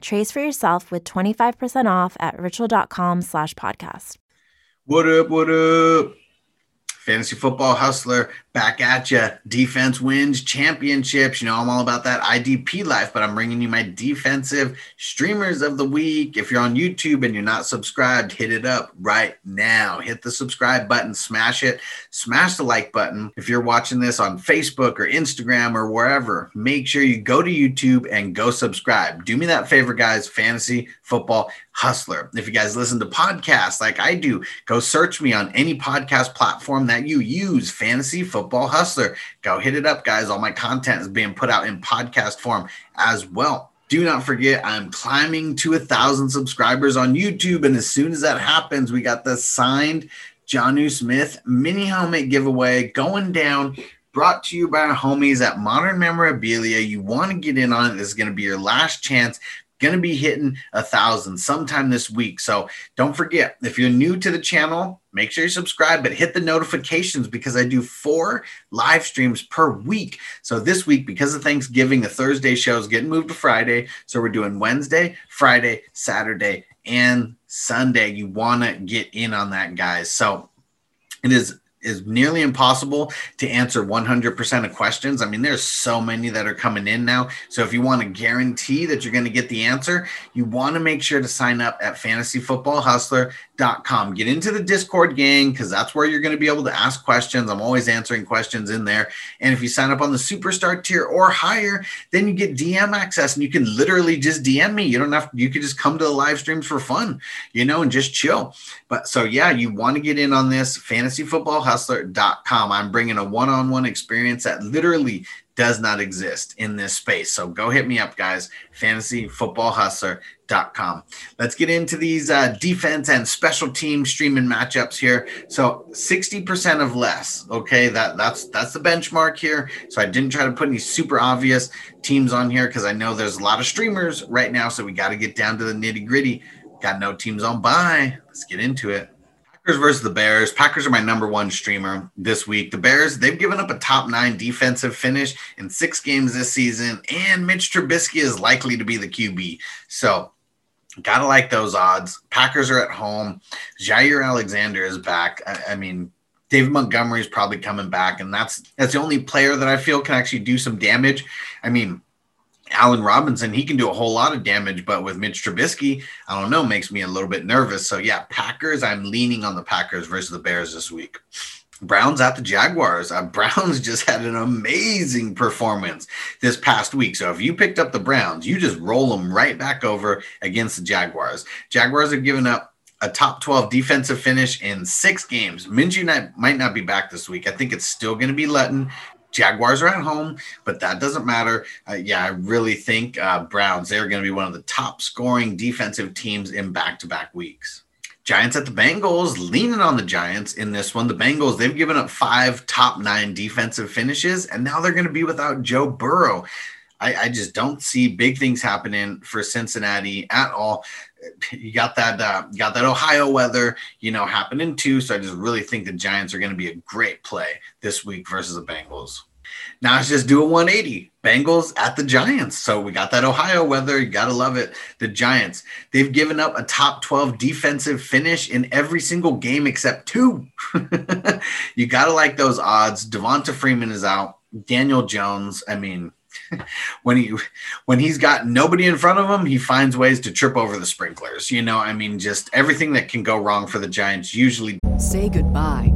Trace for yourself with 25% off at ritual.com slash podcast. What up, what up? Fantasy Football Hustler back at you. Defense wins championships. You know, I'm all about that IDP life, but I'm bringing you my defensive streamers of the week. If you're on YouTube and you're not subscribed, hit it up right now. Hit the subscribe button, smash it, smash the like button. If you're watching this on Facebook or Instagram or wherever, make sure you go to YouTube and go subscribe. Do me that favor, guys. Fantasy Football Hustler. If you guys listen to podcasts like I do, go search me on any podcast platform that you use, Fantasy Football Hustler. Go hit it up, guys. All my content is being put out in podcast form as well. Do not forget, I'm climbing to a thousand subscribers on YouTube. And as soon as that happens, we got the signed Jonnu Smith mini helmet giveaway going down brought to you by our homies at Modern Memorabilia. You want to get in on it. This is going to be your last chance going to be hitting a thousand sometime this week. So don't forget, if you're new to the channel, make sure you subscribe, but hit the notifications because I do four live streams per week. So this week, because of Thanksgiving, the Thursday show is getting moved to Friday. So we're doing Wednesday, Friday, Saturday, and Sunday. You want to get in on that, guys. So it is is nearly impossible to answer 100% of questions. I mean, there's so many that are coming in now. So if you want to guarantee that you're going to get the answer, you want to make sure to sign up at fantasyfootballhustler.com. Get into the Discord gang because that's where you're going to be able to ask questions. I'm always answering questions in there. And if you sign up on the superstar tier or higher, then you get DM access and you can literally just DM me. You don't have you can just come to the live streams for fun, you know, and just chill. But so yeah, you want to get in on this fantasy football hustler.com. I'm bringing a one on one experience that literally does not exist in this space. So go hit me up, guys. Fantasyfootballhustler.com. Let's get into these uh, defense and special team streaming matchups here. So 60% of less. Okay, that that's that's the benchmark here. So I didn't try to put any super obvious teams on here because I know there's a lot of streamers right now. So we got to get down to the nitty gritty. Got no teams on buy. Let's get into it. Packers versus the Bears. Packers are my number one streamer this week. The Bears, they've given up a top nine defensive finish in six games this season, and Mitch Trubisky is likely to be the QB. So, gotta like those odds. Packers are at home. Jaire Alexander is back. I, I mean, David Montgomery is probably coming back, and that's that's the only player that I feel can actually do some damage. I mean, Allen Robinson, he can do a whole lot of damage, but with Mitch Trubisky, I don't know, makes me a little bit nervous. So yeah, Packers, I'm leaning on the Packers versus the Bears this week. Browns at the Jaguars. Uh, Browns just had an amazing performance this past week. So if you picked up the Browns, you just roll them right back over against the Jaguars. Jaguars have given up a top 12 defensive finish in six games. Minshew might not be back this week. I think it's still going to be Luton. Jaguars are at home, but that doesn't matter. Uh, yeah, I really think uh, Browns, they're going to be one of the top scoring defensive teams in back to back weeks. Giants at the Bengals, leaning on the Giants in this one. The Bengals, they've given up five top nine defensive finishes, and now they're going to be without Joe Burrow. I, I, just don't see big things happening for Cincinnati at all. You got that, uh, got that Ohio weather, you know, happening too. So I just really think the Giants are going to be a great play this week versus the Bengals. Now let's just do a 180. Bengals at the Giants. So we got that Ohio weather. You got to love it. The Giants, they've given up a top 12 defensive finish in every single game except two. you got to like those odds. Devonta Freeman is out. Daniel Jones, I mean, when he when he's got nobody in front of him, he finds ways to trip over the sprinklers. You know, I mean, just everything that can go wrong for the Giants usually. Say goodbye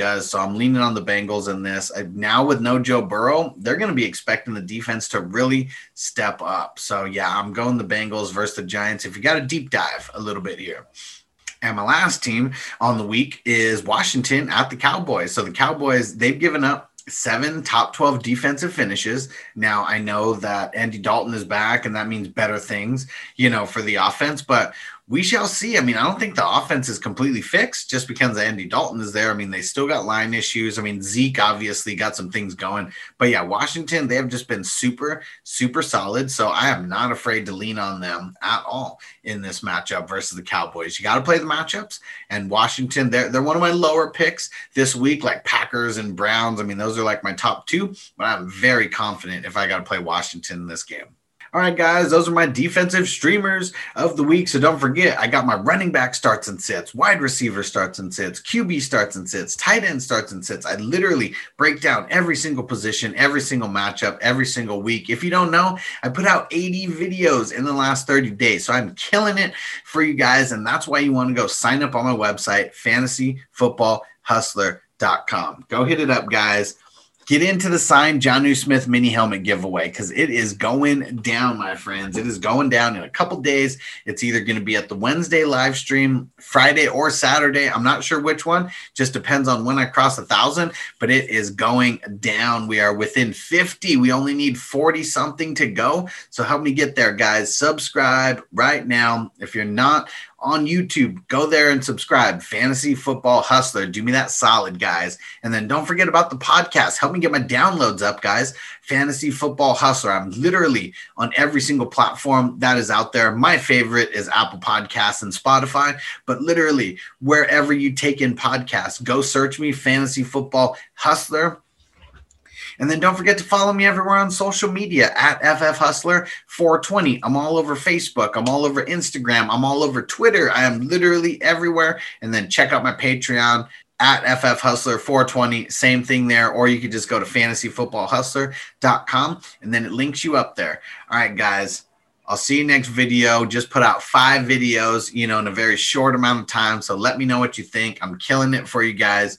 Does. So I'm leaning on the Bengals in this. I, now with no Joe Burrow, they're going to be expecting the defense to really step up. So yeah, I'm going the Bengals versus the Giants. If you got a deep dive a little bit here. And my last team on the week is Washington at the Cowboys. So the Cowboys, they've given up seven top 12 defensive finishes. Now, I know that Andy Dalton is back, and that means better things, you know, for the offense. But we shall see. I mean, I don't think the offense is completely fixed just because Andy Dalton is there. I mean, they still got line issues. I mean, Zeke obviously got some things going, but yeah, Washington, they have just been super, super solid. So I am not afraid to lean on them at all in this matchup versus the Cowboys. You got to play the matchups, and Washington, they're, they're one of my lower picks this week, like Packers and Browns. I mean, those are like my top two, but I'm very confident if I got to play Washington in this game. All right, guys, those are my defensive streamers of the week. So don't forget, I got my running back starts and sits, wide receiver starts and sits, QB starts and sits, tight end starts and sits. I literally break down every single position, every single matchup, every single week. If you don't know, I put out 80 videos in the last 30 days. So I'm killing it for you guys. And that's why you want to go sign up on my website, fantasyfootballhustler.com. Go hit it up, guys get into the signed Jonnu Smith mini helmet giveaway because it is going down, my friends. It is going down in a couple days. It's either going to be at the Wednesday live stream, Friday or Saturday. I'm not sure which one. Just depends on when I cross a thousand, but it is going down. We are within 50. We only need 40 something to go. So help me get there, guys. Subscribe right now. If you're not on YouTube. Go there and subscribe. Fantasy Football Hustler. Do me that solid, guys. And then don't forget about the podcast. Help me get my downloads up, guys. Fantasy Football Hustler. I'm literally on every single platform that is out there. My favorite is Apple Podcasts and Spotify, but literally wherever you take in podcasts, go search me, Fantasy Football Hustler and then don't forget to follow me everywhere on social media at FF Hustler 420. I'm all over Facebook. I'm all over Instagram. I'm all over Twitter. I am literally everywhere. And then check out my Patreon at FF Hustler 420. Same thing there. Or you could just go to fantasyfootballhustler.com and then it links you up there. All right, guys. I'll see you next video. Just put out five videos, you know, in a very short amount of time. So let me know what you think. I'm killing it for you guys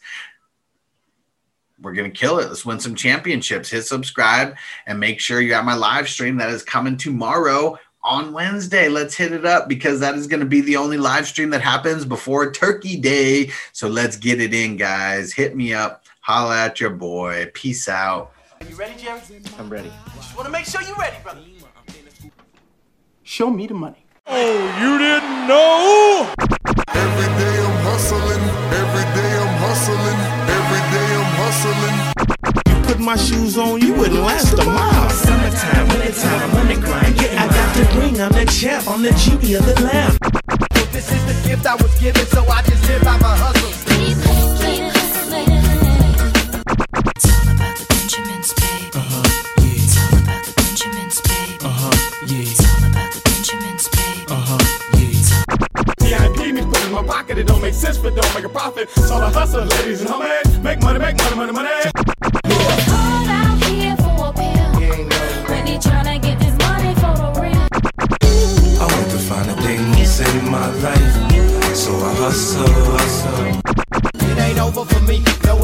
we're going to kill it. Let's win some championships. Hit subscribe and make sure you got my live stream that is coming tomorrow on Wednesday. Let's hit it up because that is going to be the only live stream that happens before Turkey Day. So let's get it in, guys. Hit me up. Holla at your boy. Peace out. Are you ready, Jerry? I'm ready. Just want to make sure you're ready, brother. Show me the money. Oh, you didn't know? Hustling. You put my shoes on, you wouldn't last a mile. Summertime, wintertime, I'm on the grind. I got the ring, I'm the champ, I'm the genie of the lamp. Don't make sense, but don't make a profit. So I hustle, ladies and homies. Make money, make money, money, money. Call out here for a pill. When he tryna get this money for the real. I want to find a thing to save my life. So I hustle, hustle. It ain't over for me. No,